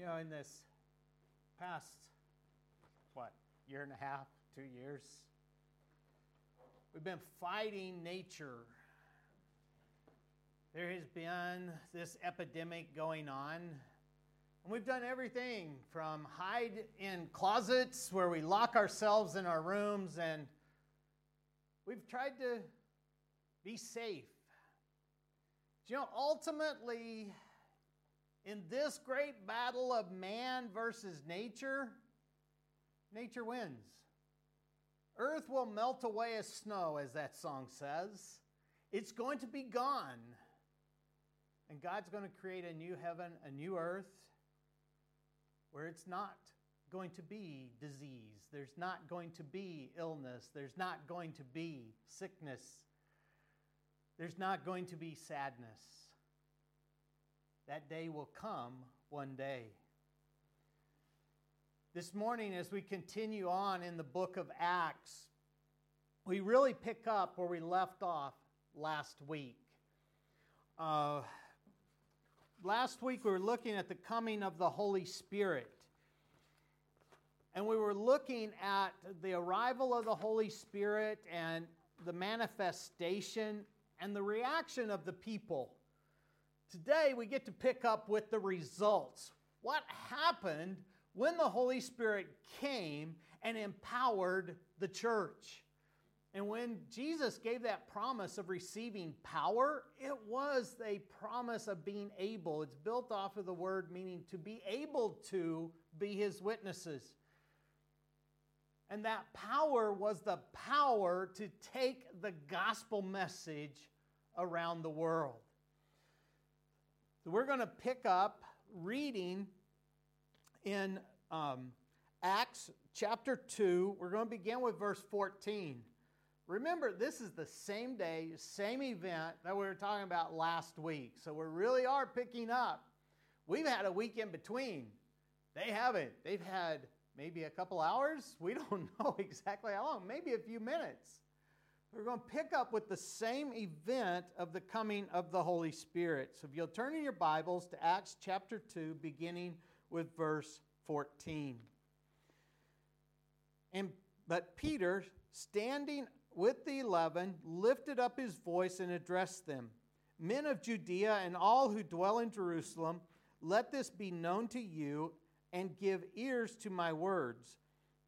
You know, in this past, what, year and a half, two years, we've been fighting nature. There has been this epidemic going on. And we've done everything from hide in closets where we lock ourselves in our rooms, and we've tried to be safe. you know, ultimately, in this great battle of man versus nature, nature wins. Earth will melt away as snow, as that song says. It's going to be gone. And God's going to create a new heaven, a new earth, where it's not going to be disease. There's not going to be illness. There's not going to be sickness. There's not going to be sadness. That day will come one day. This morning, as we continue on in the book of Acts, we really pick up where we left off last week. Uh, last week, we were looking at the coming of the Holy Spirit. And we were looking at the arrival of the Holy Spirit and the manifestation and the reaction of the people. Today, we get to pick up with the results. What happened when the Holy Spirit came and empowered the church? And when Jesus gave that promise of receiving power, it was a promise of being able. It's built off of the word meaning to be able to be his witnesses. And that power was the power to take the gospel message around the world. So we're going to pick up reading in um, Acts chapter 2. We're going to begin with verse 14. Remember, this is the same day, same event that we were talking about last week. So we really are picking up. We've had a week in between. They haven't. They've had maybe a couple hours. We don't know exactly how long, maybe a few minutes. We're going to pick up with the same event of the coming of the Holy Spirit. So if you'll turn in your Bibles to Acts chapter 2, beginning with verse 14. And, but Peter, standing with the eleven, lifted up his voice and addressed them Men of Judea and all who dwell in Jerusalem, let this be known to you and give ears to my words.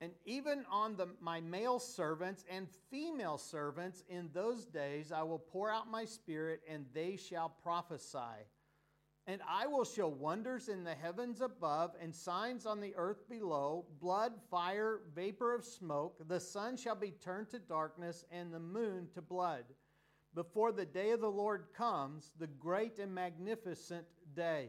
And even on the, my male servants and female servants in those days I will pour out my spirit, and they shall prophesy. And I will show wonders in the heavens above and signs on the earth below blood, fire, vapor of smoke. The sun shall be turned to darkness and the moon to blood before the day of the Lord comes, the great and magnificent day.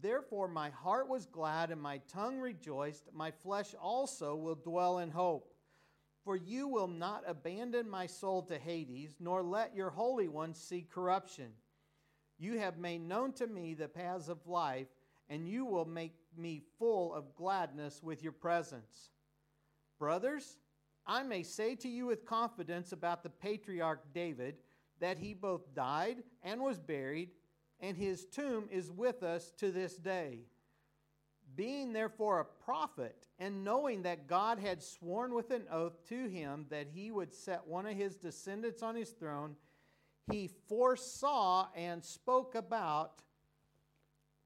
Therefore, my heart was glad and my tongue rejoiced. My flesh also will dwell in hope. For you will not abandon my soul to Hades, nor let your Holy One see corruption. You have made known to me the paths of life, and you will make me full of gladness with your presence. Brothers, I may say to you with confidence about the patriarch David that he both died and was buried, and his tomb is with us to this day. Being therefore a prophet, and knowing that God had sworn with an oath to him that he would set one of his descendants on his throne, he foresaw and spoke about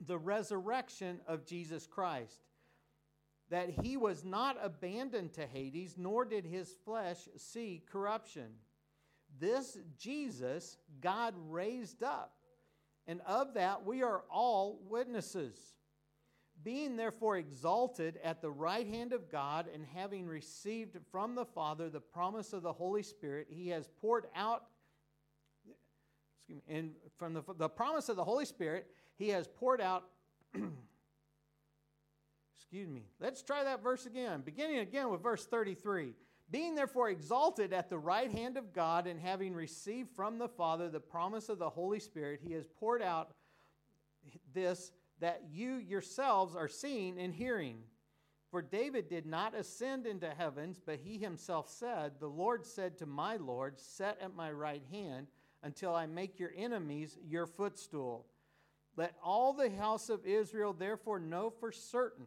the resurrection of Jesus Christ, that he was not abandoned to Hades, nor did his flesh see corruption. This Jesus God raised up, and of that we are all witnesses. Being therefore exalted at the right hand of God, and having received from the Father the promise of the Holy Spirit, he has poured out, excuse me, and from the, the promise of the Holy Spirit, he has poured out, excuse me, let's try that verse again, beginning again with verse 33. Being therefore exalted at the right hand of God, and having received from the Father the promise of the Holy Spirit, he has poured out this that you yourselves are seeing and hearing. For David did not ascend into heavens, but he himself said, The Lord said to my Lord, Set at my right hand until I make your enemies your footstool. Let all the house of Israel therefore know for certain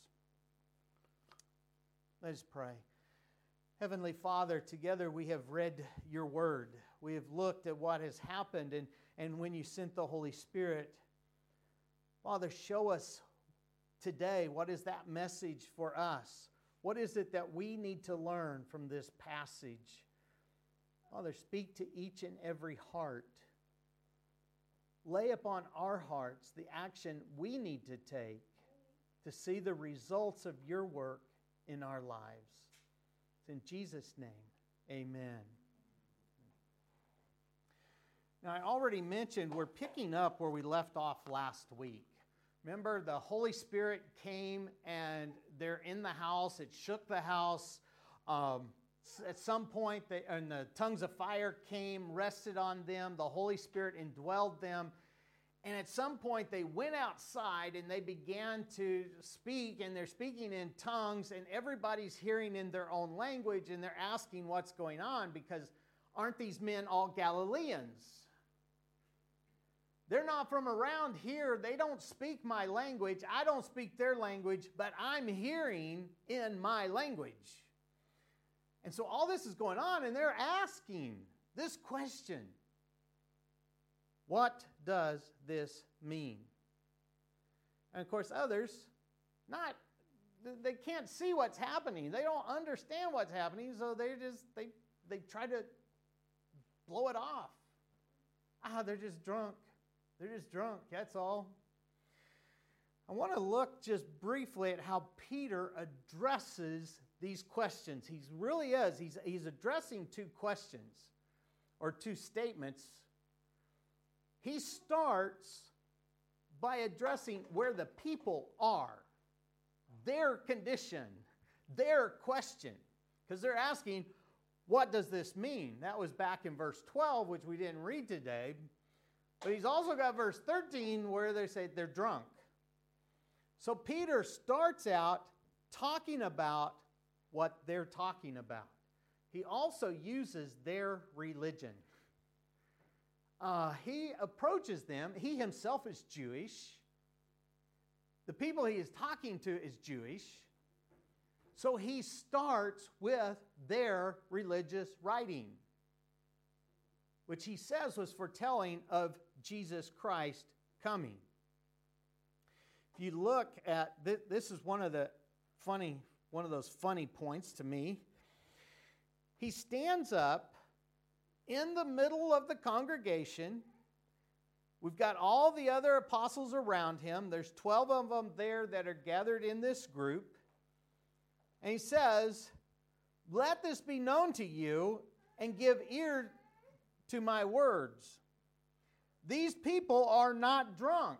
Let us pray. Heavenly Father, together we have read your word. We have looked at what has happened, and, and when you sent the Holy Spirit, Father, show us today what is that message for us? What is it that we need to learn from this passage? Father, speak to each and every heart. Lay upon our hearts the action we need to take to see the results of your work in our lives. It's in Jesus' name, amen. Now, I already mentioned we're picking up where we left off last week. Remember, the Holy Spirit came and they're in the house, it shook the house. Um, at some point, they, and the tongues of fire came, rested on them, the Holy Spirit indwelled them. And at some point, they went outside and they began to speak, and they're speaking in tongues, and everybody's hearing in their own language, and they're asking what's going on because aren't these men all Galileans? They're not from around here. They don't speak my language. I don't speak their language, but I'm hearing in my language. And so all this is going on, and they're asking this question What does this mean? And of course, others, not they can't see what's happening. They don't understand what's happening, so they just they they try to blow it off. Ah, they're just drunk. They're just drunk. That's all. I want to look just briefly at how Peter addresses these questions. He really is. He's, he's addressing two questions or two statements. He starts by addressing where the people are, their condition, their question. Because they're asking, what does this mean? That was back in verse 12, which we didn't read today. But he's also got verse 13 where they say they're drunk. So Peter starts out talking about what they're talking about. He also uses their religion. Uh, he approaches them. He himself is Jewish. The people he is talking to is Jewish. So he starts with their religious writing, which he says was foretelling of Jesus Christ coming. If you look at this is one of the funny one of those funny points to me. He stands up in the middle of the congregation. We've got all the other apostles around him. There's 12 of them there that are gathered in this group. And he says, Let this be known to you and give ear to my words. These people are not drunk.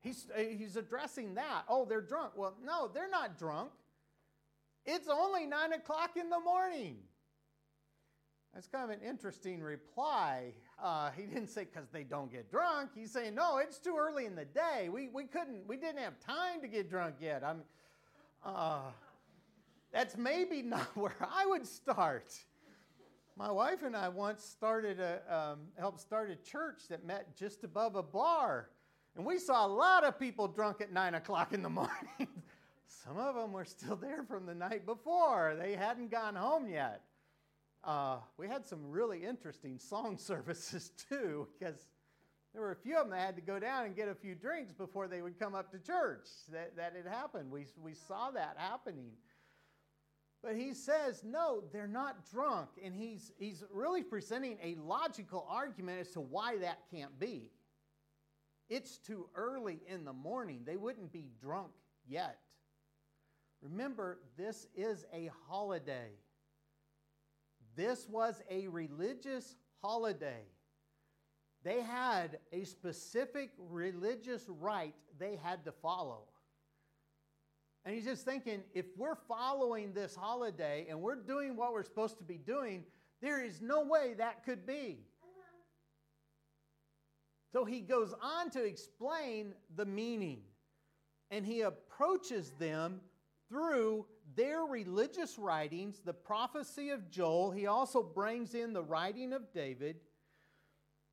He's, he's addressing that. Oh, they're drunk. Well, no, they're not drunk. It's only nine o'clock in the morning. That's kind of an interesting reply. Uh, he didn't say because they don't get drunk. He's saying, no, it's too early in the day. We, we couldn't, we didn't have time to get drunk yet. I'm, uh, that's maybe not where I would start. My wife and I once started a, um, helped start a church that met just above a bar. And we saw a lot of people drunk at 9 o'clock in the morning. Some of them were still there from the night before, they hadn't gone home yet. Uh, we had some really interesting song services too, because there were a few of them that had to go down and get a few drinks before they would come up to church. That, that had happened. We, we saw that happening. But he says, no, they're not drunk. And he's, he's really presenting a logical argument as to why that can't be. It's too early in the morning. They wouldn't be drunk yet. Remember, this is a holiday. This was a religious holiday. They had a specific religious rite they had to follow. And he's just thinking if we're following this holiday and we're doing what we're supposed to be doing, there is no way that could be. Uh-huh. So he goes on to explain the meaning, and he approaches them through their religious writings, the prophecy of Joel. He also brings in the writing of David.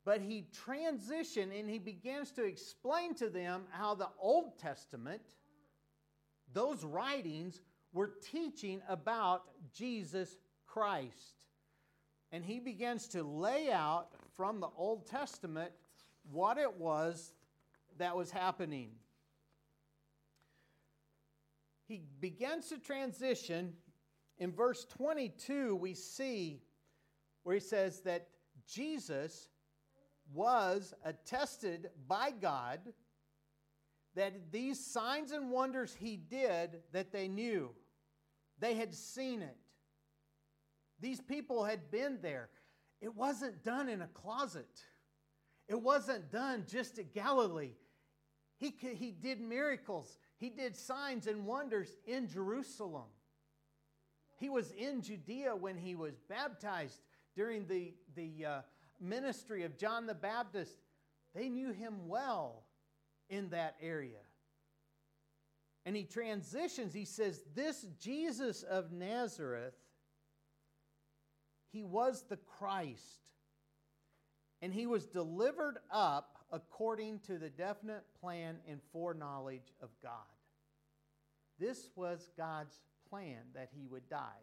But he transitioned and he begins to explain to them how the Old Testament, those writings, were teaching about Jesus Christ. And he begins to lay out from the Old Testament what it was that was happening. He begins to transition. In verse 22, we see where he says that Jesus was attested by God that these signs and wonders he did that they knew. They had seen it. These people had been there. It wasn't done in a closet. It wasn't done just at Galilee. He, he did miracles, he did signs and wonders in Jerusalem. He was in Judea when he was baptized during the, the uh, ministry of John the Baptist. They knew him well in that area. And he transitions, he says, This Jesus of Nazareth, he was the Christ and he was delivered up according to the definite plan and foreknowledge of God. This was God's plan that he would die.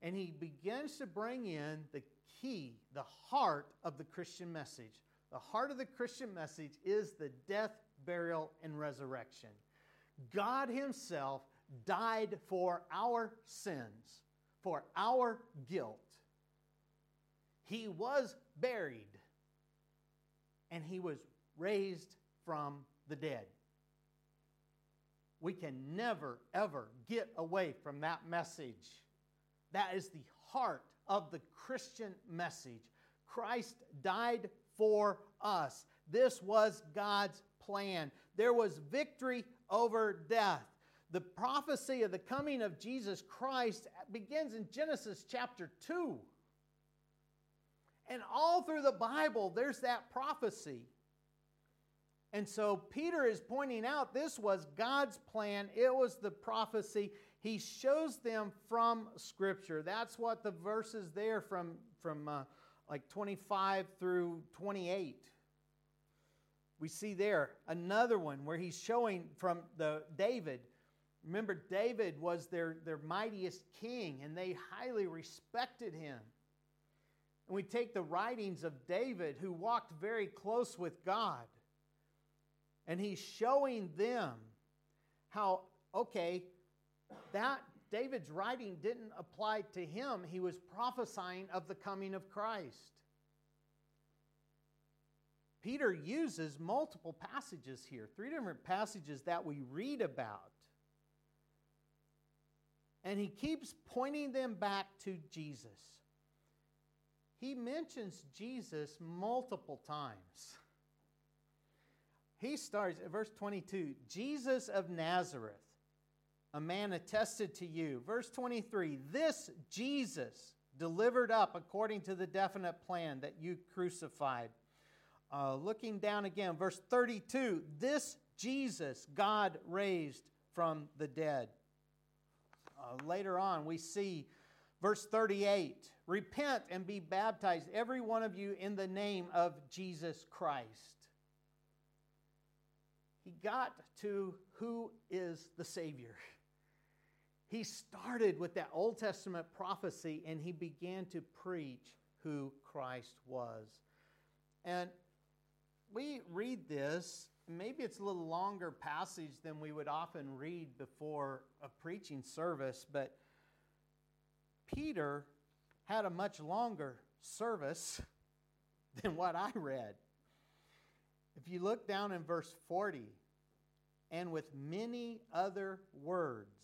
And he begins to bring in the key, the heart of the Christian message. The heart of the Christian message is the death, burial, and resurrection. God Himself died for our sins, for our guilt. He was buried, and he was raised from the dead. We can never, ever get away from that message. That is the heart of the Christian message. Christ died for us. This was God's plan. There was victory over death. The prophecy of the coming of Jesus Christ begins in Genesis chapter 2. And all through the Bible, there's that prophecy. And so Peter is pointing out this was God's plan, it was the prophecy. He shows them from Scripture. That's what the verses there from, from uh, like 25 through 28. We see there another one where he's showing from the David. Remember, David was their, their mightiest king, and they highly respected him. and we take the writings of David, who walked very close with God, and he's showing them how, okay, that David's writing didn't apply to him. He was prophesying of the coming of Christ. Peter uses multiple passages here, three different passages that we read about. And he keeps pointing them back to Jesus. He mentions Jesus multiple times. He starts at verse 22 Jesus of Nazareth, a man attested to you. Verse 23 This Jesus delivered up according to the definite plan that you crucified uh, looking down again, verse 32 this Jesus God raised from the dead. Uh, later on, we see verse 38 Repent and be baptized, every one of you, in the name of Jesus Christ. He got to who is the Savior. He started with that Old Testament prophecy and he began to preach who Christ was. And we read this, maybe it's a little longer passage than we would often read before a preaching service, but Peter had a much longer service than what I read. If you look down in verse 40, and with many other words,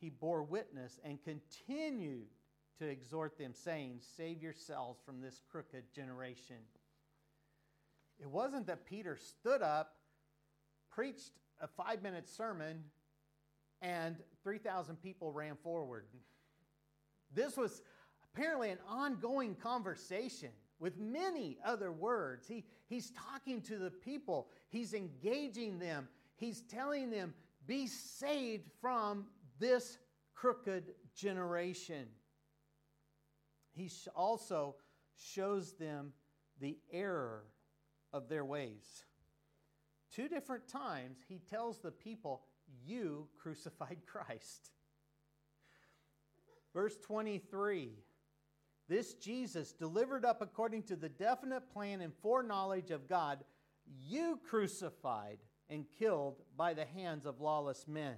he bore witness and continued to exhort them, saying, Save yourselves from this crooked generation. It wasn't that Peter stood up, preached a five minute sermon, and 3,000 people ran forward. This was apparently an ongoing conversation with many other words. He, he's talking to the people, he's engaging them, he's telling them, be saved from this crooked generation. He also shows them the error of their ways. Two different times, he tells the people, You crucified Christ. Verse 23 This Jesus, delivered up according to the definite plan and foreknowledge of God, you crucified and killed by the hands of lawless men.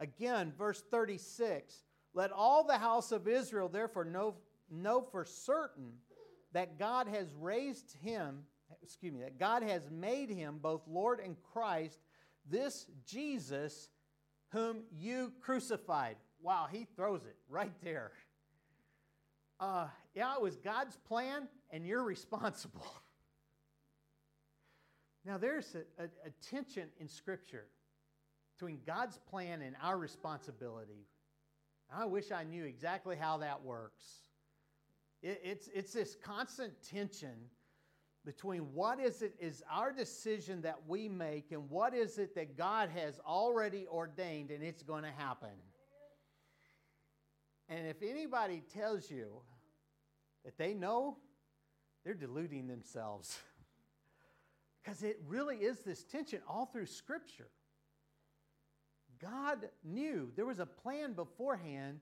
Again, verse 36 Let all the house of Israel therefore know, know for certain that God has raised him excuse me, that God has made him both Lord and Christ, this Jesus whom you crucified. Wow, he throws it right there. Uh, yeah, it was God's plan, and you're responsible. now, there's a, a, a tension in Scripture between God's plan and our responsibility. I wish I knew exactly how that works. It, it's, it's this constant tension between what is it is our decision that we make and what is it that God has already ordained and it's going to happen. And if anybody tells you that they know, they're deluding themselves. Because it really is this tension all through Scripture. God knew there was a plan beforehand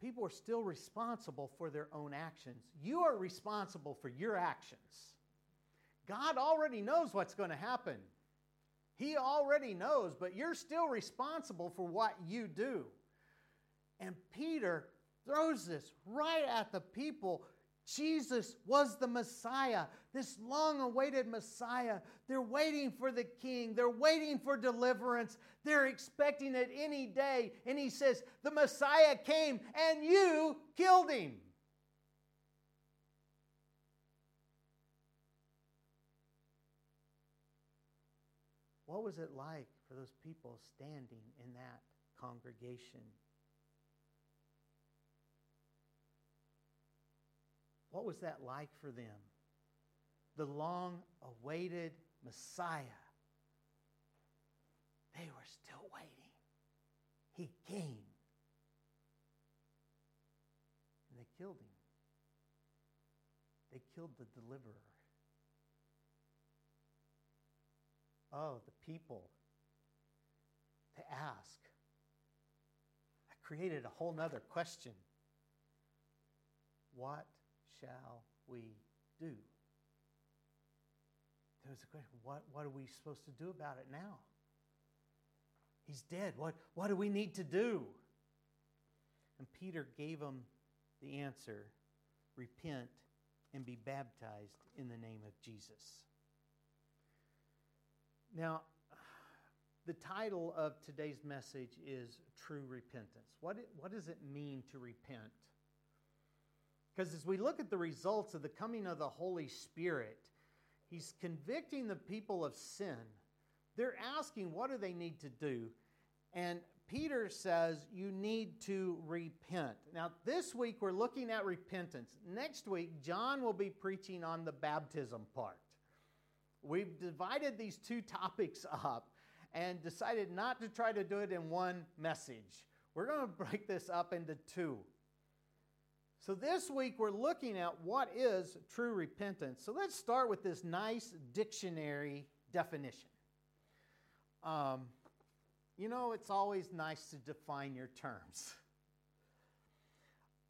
people are still responsible for their own actions. You are responsible for your actions. God already knows what's going to happen. He already knows, but you're still responsible for what you do. And Peter throws this right at the people Jesus was the Messiah, this long awaited Messiah. They're waiting for the king, they're waiting for deliverance, they're expecting it any day. And he says, The Messiah came and you killed him. What was it like for those people standing in that congregation? What was that like for them? The long awaited Messiah. They were still waiting. He came. And they killed him. They killed the deliverer. Oh, the people to ask. I created a whole nother question. What shall we do? There was a question what, what are we supposed to do about it now? He's dead. What, what do we need to do? And Peter gave him the answer repent and be baptized in the name of Jesus. Now, the title of today's message is True Repentance. What, what does it mean to repent? Because as we look at the results of the coming of the Holy Spirit, He's convicting the people of sin. They're asking, what do they need to do? And Peter says, you need to repent. Now, this week we're looking at repentance. Next week, John will be preaching on the baptism part. We've divided these two topics up and decided not to try to do it in one message. We're going to break this up into two. So, this week we're looking at what is true repentance. So, let's start with this nice dictionary definition. Um, you know, it's always nice to define your terms.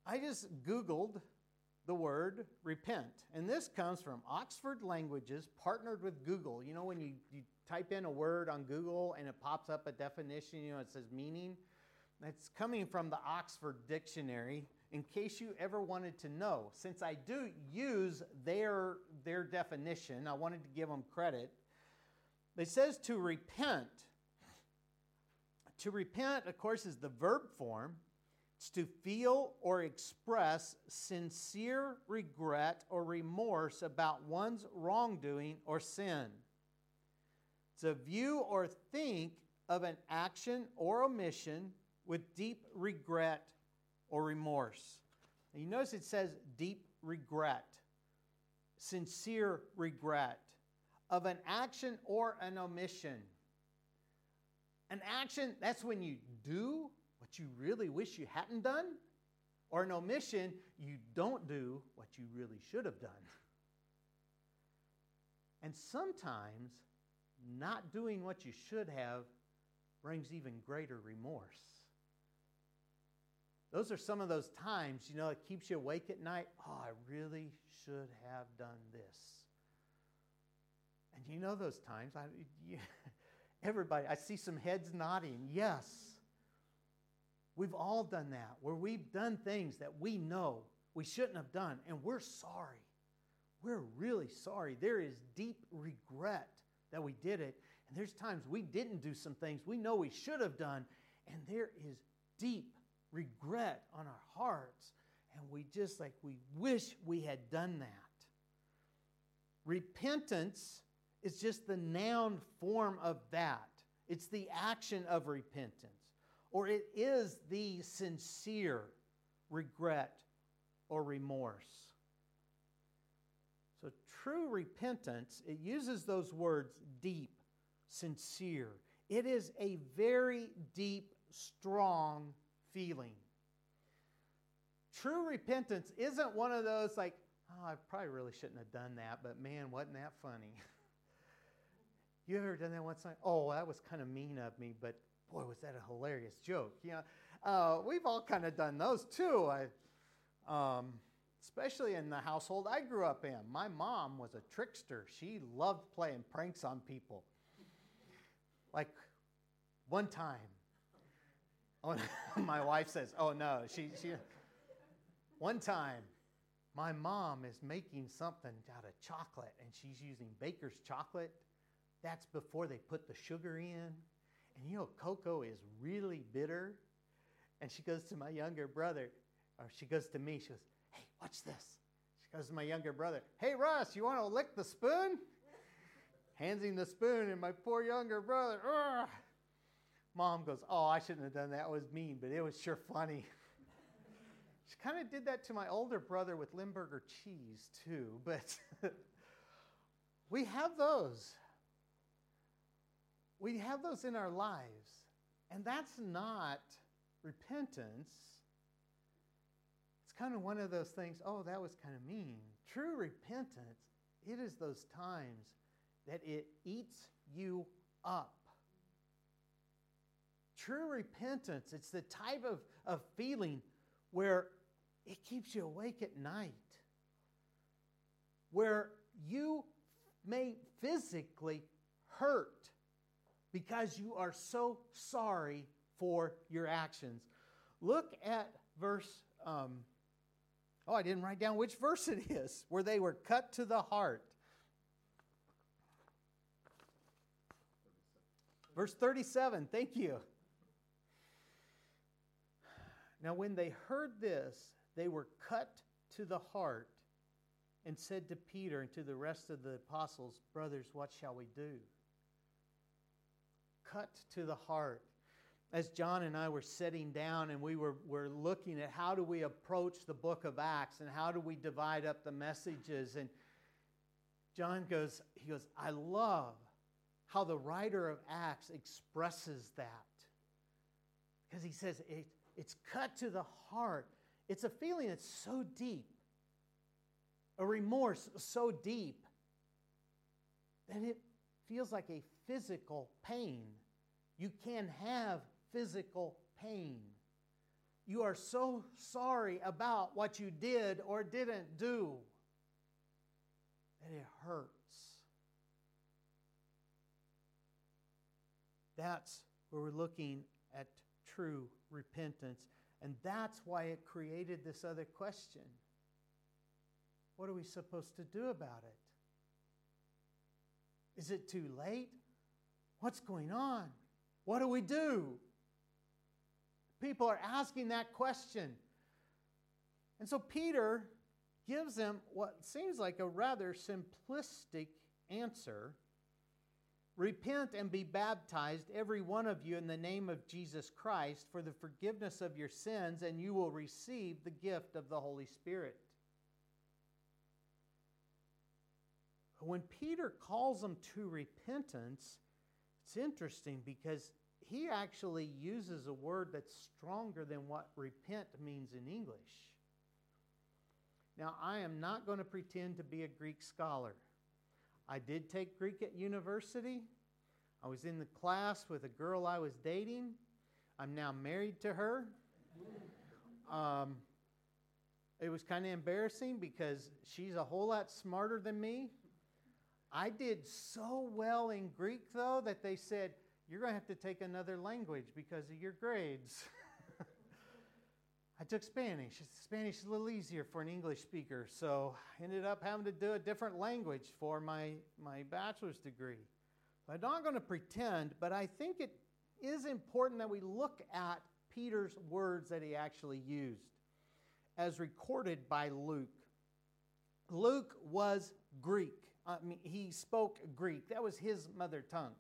I just Googled the word repent, and this comes from Oxford Languages partnered with Google. You know, when you, you type in a word on Google and it pops up a definition, you know, it says meaning. It's coming from the Oxford Dictionary in case you ever wanted to know. Since I do use their, their definition, I wanted to give them credit. It says to repent to repent, of course, is the verb form. It's to feel or express sincere regret or remorse about one's wrongdoing or sin. A view or think of an action or omission with deep regret or remorse. And you notice it says deep regret, sincere regret of an action or an omission. An action, that's when you do what you really wish you hadn't done. Or an omission, you don't do what you really should have done. And sometimes not doing what you should have brings even greater remorse. Those are some of those times, you know, it keeps you awake at night. Oh, I really should have done this. And you know those times. I, you, Everybody, I see some heads nodding. Yes. We've all done that, where we've done things that we know we shouldn't have done, and we're sorry. We're really sorry. There is deep regret that we did it. And there's times we didn't do some things we know we should have done, and there is deep regret on our hearts. And we just like, we wish we had done that. Repentance is just the noun form of that. It's the action of repentance, or it is the sincere regret or remorse. So, true repentance, it uses those words deep, sincere. It is a very deep, strong feeling. True repentance isn't one of those like, oh, I probably really shouldn't have done that, but man, wasn't that funny? You ever done that once? Like, oh, that was kind of mean of me, but boy, was that a hilarious joke. You know, uh, we've all kind of done those too. I, um, especially in the household I grew up in. My mom was a trickster. She loved playing pranks on people. Like one time, Oh, my wife says, "Oh no, she she." One time, my mom is making something out of chocolate, and she's using baker's chocolate that's before they put the sugar in. And you know, cocoa is really bitter. And she goes to my younger brother, or she goes to me, she goes, Hey, watch this. She goes to my younger brother, Hey, Russ, you want to lick the spoon? Hands him the spoon, and my poor younger brother, Ugh. Mom goes, Oh, I shouldn't have done that. It was mean, but it was sure funny. she kind of did that to my older brother with Limburger cheese, too. But we have those. We have those in our lives, and that's not repentance. It's kind of one of those things, oh, that was kind of mean. True repentance, it is those times that it eats you up. True repentance, it's the type of, of feeling where it keeps you awake at night. where you may physically hurt because you are so sorry for your actions. Look at verse, um, oh, I didn't write down which verse it is, where they were cut to the heart. Verse 37, thank you. Now, when they heard this, they were cut to the heart and said to Peter and to the rest of the apostles, Brothers, what shall we do? Cut to the heart. As John and I were sitting down and we were, were looking at how do we approach the book of Acts and how do we divide up the messages, and John goes, he goes, I love how the writer of Acts expresses that. Because he says it, it's cut to the heart. It's a feeling that's so deep, a remorse so deep, that it feels like a physical pain. You can have physical pain. You are so sorry about what you did or didn't do that it hurts. That's where we're looking at true repentance. And that's why it created this other question What are we supposed to do about it? Is it too late? What's going on? What do we do? People are asking that question. And so Peter gives them what seems like a rather simplistic answer Repent and be baptized, every one of you, in the name of Jesus Christ for the forgiveness of your sins, and you will receive the gift of the Holy Spirit. When Peter calls them to repentance, it's interesting because he actually uses a word that's stronger than what repent means in English. Now, I am not going to pretend to be a Greek scholar. I did take Greek at university. I was in the class with a girl I was dating. I'm now married to her. Um, it was kind of embarrassing because she's a whole lot smarter than me. I did so well in Greek, though, that they said, You're going to have to take another language because of your grades. I took Spanish. Spanish is a little easier for an English speaker, so I ended up having to do a different language for my, my bachelor's degree. I'm not going to pretend, but I think it is important that we look at Peter's words that he actually used as recorded by Luke. Luke was Greek. I mean, he spoke Greek. That was his mother tongue.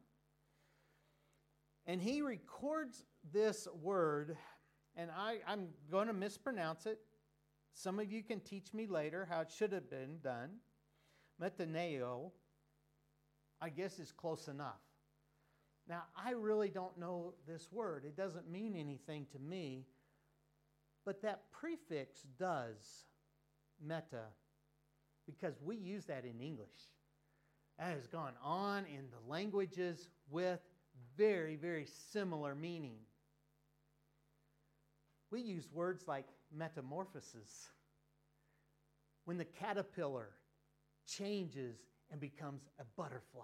And he records this word and I, I'm going to mispronounce it. Some of you can teach me later how it should have been done. Metaneo, I guess, is close enough. Now, I really don't know this word. It doesn't mean anything to me, but that prefix does, meta, because we use that in English. That has gone on in the languages with very, very similar meaning we use words like metamorphosis. When the caterpillar changes and becomes a butterfly.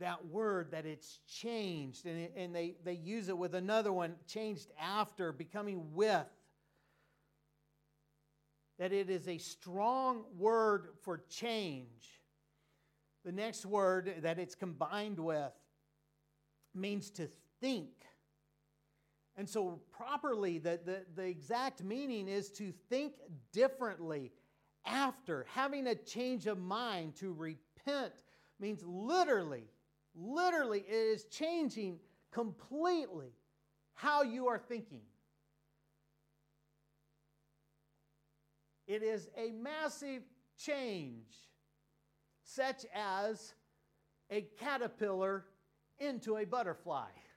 That word that it's changed, and, it, and they, they use it with another one, changed after, becoming with. That it is a strong word for change. The next word that it's combined with means to think and so, properly, the, the, the exact meaning is to think differently after, having a change of mind. To repent means literally, literally, it is changing completely how you are thinking. It is a massive change, such as a caterpillar into a butterfly.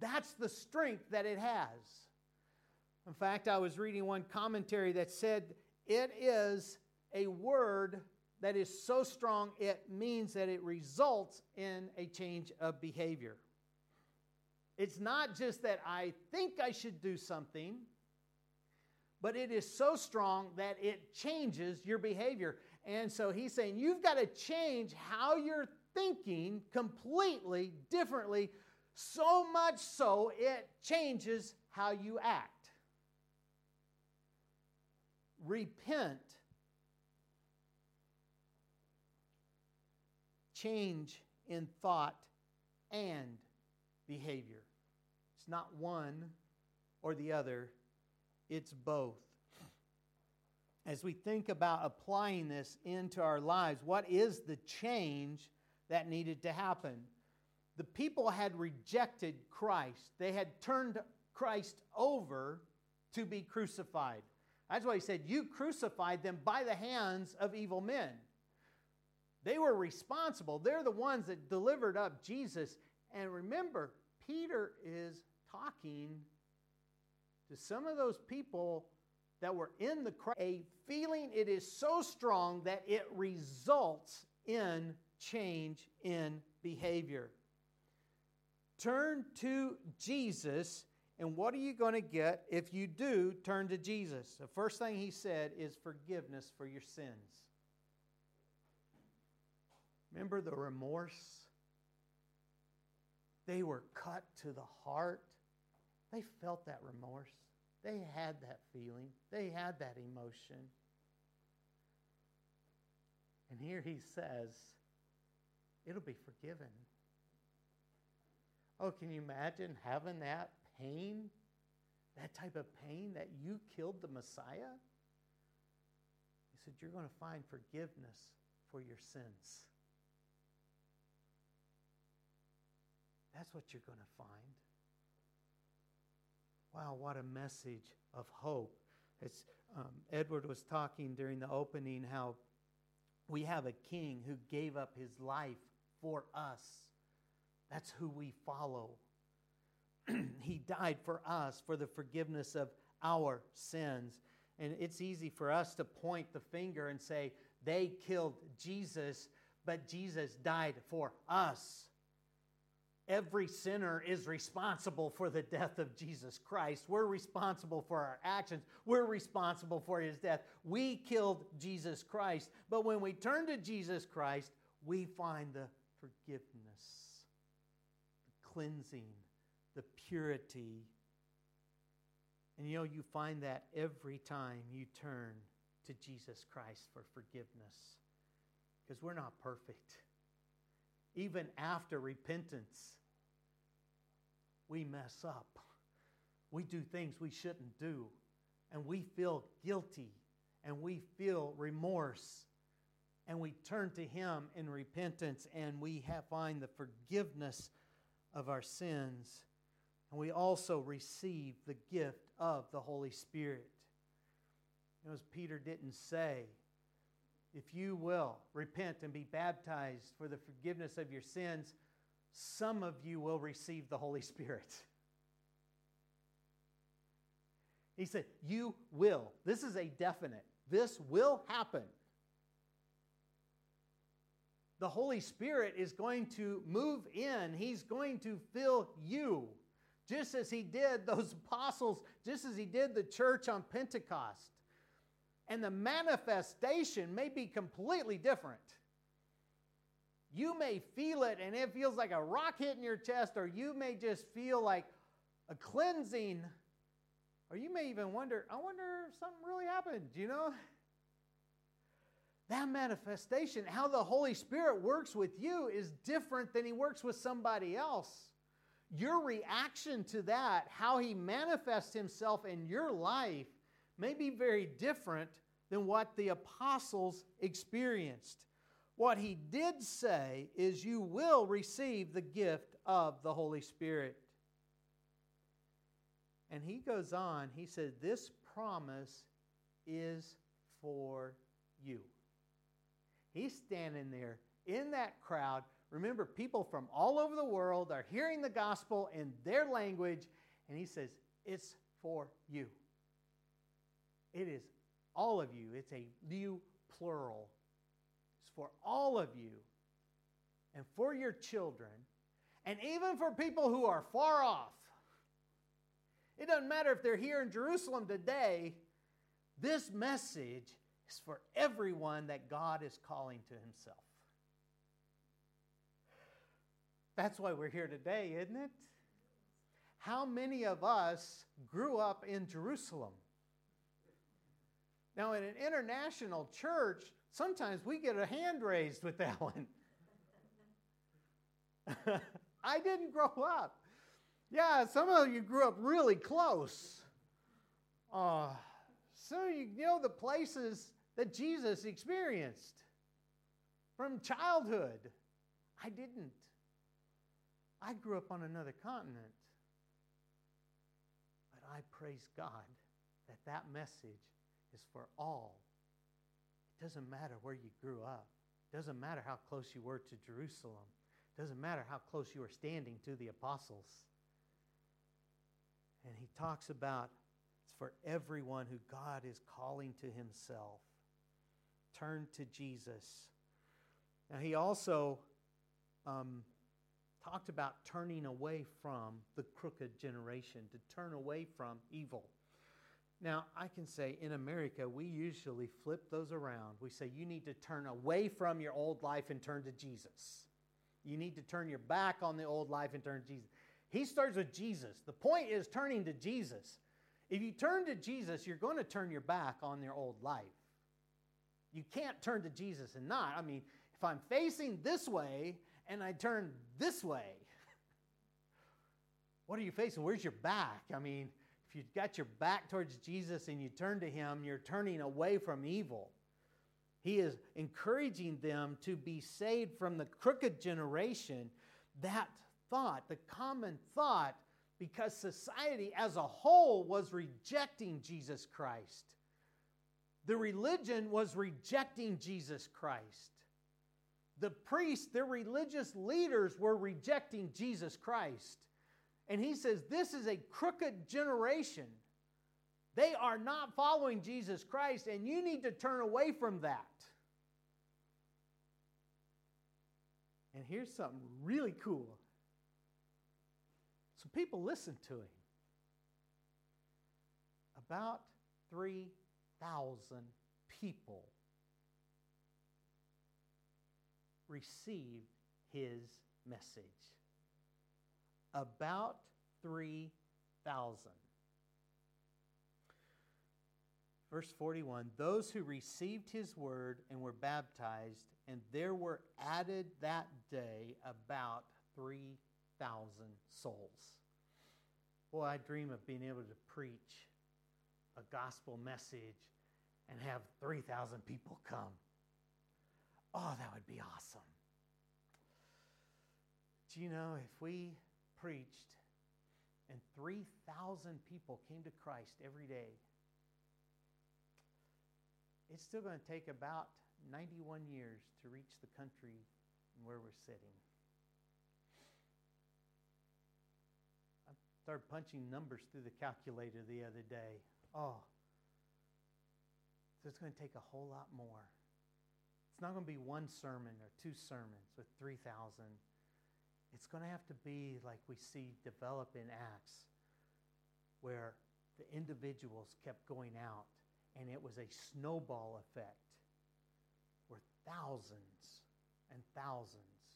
That's the strength that it has. In fact, I was reading one commentary that said it is a word that is so strong it means that it results in a change of behavior. It's not just that I think I should do something, but it is so strong that it changes your behavior. And so he's saying you've got to change how you're thinking completely differently, so much so it changes how you act. Repent. Change in thought and behavior. It's not one or the other, it's both. As we think about applying this into our lives, what is the change that needed to happen? The people had rejected Christ, they had turned Christ over to be crucified. That's why he said, You crucified them by the hands of evil men. They were responsible. They're the ones that delivered up Jesus. And remember, Peter is talking to some of those people that were in the crowd, a feeling it is so strong that it results in change in behavior. Turn to Jesus, and what are you going to get if you do turn to Jesus? The first thing he said is forgiveness for your sins. Remember the remorse? They were cut to the heart. They felt that remorse. They had that feeling. They had that emotion. And here he says, it'll be forgiven. Oh, can you imagine having that pain? That type of pain that you killed the Messiah? He said, You're going to find forgiveness for your sins. That's what you're going to find. Wow, what a message of hope. As um, Edward was talking during the opening, how we have a king who gave up his life for us. That's who we follow. he died for us for the forgiveness of our sins. And it's easy for us to point the finger and say, they killed Jesus, but Jesus died for us. Every sinner is responsible for the death of Jesus Christ. We're responsible for our actions. We're responsible for his death. We killed Jesus Christ. But when we turn to Jesus Christ, we find the forgiveness, cleansing, the purity. And you know, you find that every time you turn to Jesus Christ for forgiveness. Because we're not perfect. Even after repentance, we mess up. We do things we shouldn't do. And we feel guilty and we feel remorse. And we turn to Him in repentance and we find the forgiveness of our sins. And we also receive the gift of the Holy Spirit. You as Peter didn't say, if you will repent and be baptized for the forgiveness of your sins, some of you will receive the Holy Spirit. He said, You will. This is a definite. This will happen. The Holy Spirit is going to move in, He's going to fill you, just as He did those apostles, just as He did the church on Pentecost. And the manifestation may be completely different. You may feel it and it feels like a rock hitting your chest, or you may just feel like a cleansing, or you may even wonder, I wonder if something really happened, you know? That manifestation, how the Holy Spirit works with you, is different than He works with somebody else. Your reaction to that, how He manifests Himself in your life, may be very different than what the apostles experienced. What he did say is, You will receive the gift of the Holy Spirit. And he goes on, he said, This promise is for you. He's standing there in that crowd. Remember, people from all over the world are hearing the gospel in their language, and he says, It's for you. It is all of you. It's a new plural It's for all of you and for your children, and even for people who are far off. It doesn't matter if they're here in Jerusalem today, This message is for everyone that God is calling to himself. That's why we're here today, isn't it? How many of us grew up in Jerusalem? Now, in an international church, sometimes we get a hand raised with that one. I didn't grow up. Yeah, some of you grew up really close. Uh, so you know the places that Jesus experienced from childhood. I didn't. I grew up on another continent. But I praise God that that message is for all. It doesn't matter where you grew up. It doesn't matter how close you were to Jerusalem. It doesn't matter how close you were standing to the apostles. And he talks about it's for everyone who God is calling to himself. Turn to Jesus. Now, he also um, talked about turning away from the crooked generation, to turn away from evil. Now, I can say in America, we usually flip those around. We say you need to turn away from your old life and turn to Jesus. You need to turn your back on the old life and turn to Jesus. He starts with Jesus. The point is turning to Jesus. If you turn to Jesus, you're going to turn your back on your old life. You can't turn to Jesus and not. I mean, if I'm facing this way and I turn this way, what are you facing? Where's your back? I mean, if you've got your back towards Jesus and you turn to Him, you're turning away from evil. He is encouraging them to be saved from the crooked generation. That thought, the common thought, because society as a whole was rejecting Jesus Christ. The religion was rejecting Jesus Christ. The priests, their religious leaders, were rejecting Jesus Christ. And he says, This is a crooked generation. They are not following Jesus Christ, and you need to turn away from that. And here's something really cool. So people listened to him. About 3,000 people received his message about 3,000. Verse 41 Those who received his word and were baptized, and there were added that day about 3,000 souls. Boy, I dream of being able to preach a gospel message and have 3,000 people come. Oh, that would be awesome. Do you know if we preached, and 3,000 people came to Christ every day. It's still going to take about 91 years to reach the country where we're sitting. I started punching numbers through the calculator the other day. Oh, so it's going to take a whole lot more. It's not going to be one sermon or two sermons with 3,000 it's going to have to be like we see develop in Acts, where the individuals kept going out, and it was a snowball effect where thousands and thousands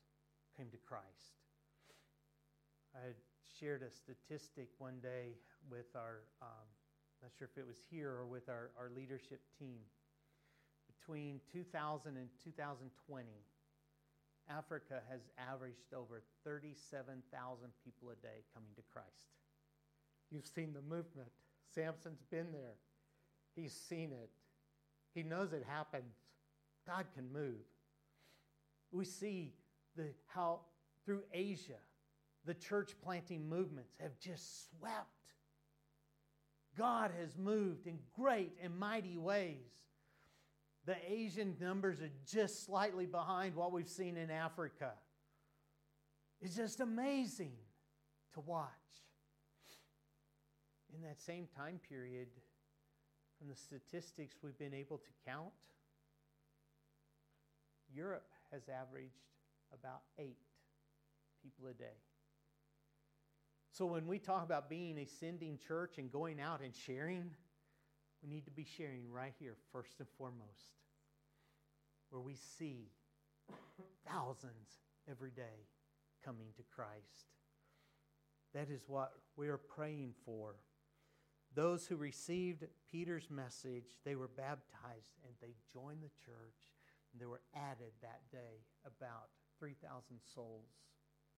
came to Christ. I shared a statistic one day with our, um, not sure if it was here or with our, our leadership team. Between 2000 and 2020, Africa has averaged over 37,000 people a day coming to Christ. You've seen the movement. Samson's been there. He's seen it. He knows it happens. God can move. We see the, how through Asia, the church planting movements have just swept. God has moved in great and mighty ways. The Asian numbers are just slightly behind what we've seen in Africa. It's just amazing to watch. In that same time period, from the statistics we've been able to count, Europe has averaged about eight people a day. So when we talk about being a sending church and going out and sharing, we need to be sharing right here, first and foremost, where we see thousands every day coming to Christ. That is what we are praying for. Those who received Peter's message, they were baptized and they joined the church. And there were added that day about 3,000 souls.